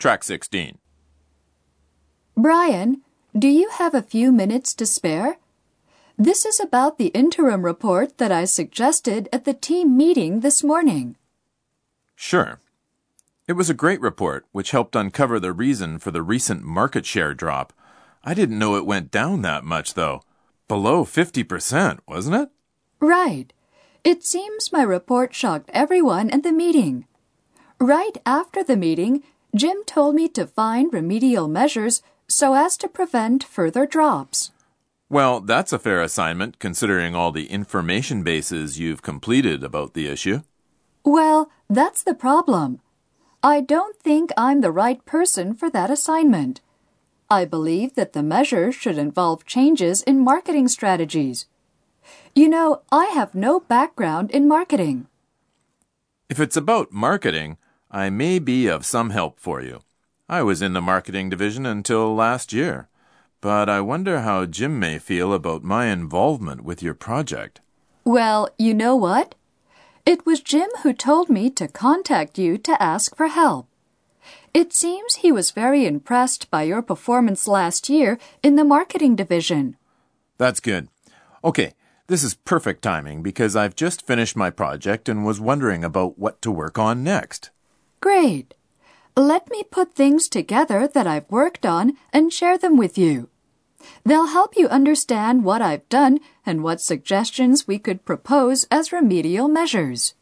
Track 16. Brian, do you have a few minutes to spare? This is about the interim report that I suggested at the team meeting this morning. Sure. It was a great report, which helped uncover the reason for the recent market share drop. I didn't know it went down that much, though. Below 50%, wasn't it? Right. It seems my report shocked everyone at the meeting. Right after the meeting, Jim told me to find remedial measures so as to prevent further drops. Well, that's a fair assignment considering all the information bases you've completed about the issue. Well, that's the problem. I don't think I'm the right person for that assignment. I believe that the measure should involve changes in marketing strategies. You know, I have no background in marketing. If it's about marketing, I may be of some help for you. I was in the marketing division until last year, but I wonder how Jim may feel about my involvement with your project. Well, you know what? It was Jim who told me to contact you to ask for help. It seems he was very impressed by your performance last year in the marketing division. That's good. Okay, this is perfect timing because I've just finished my project and was wondering about what to work on next. Great. Let me put things together that I've worked on and share them with you. They'll help you understand what I've done and what suggestions we could propose as remedial measures.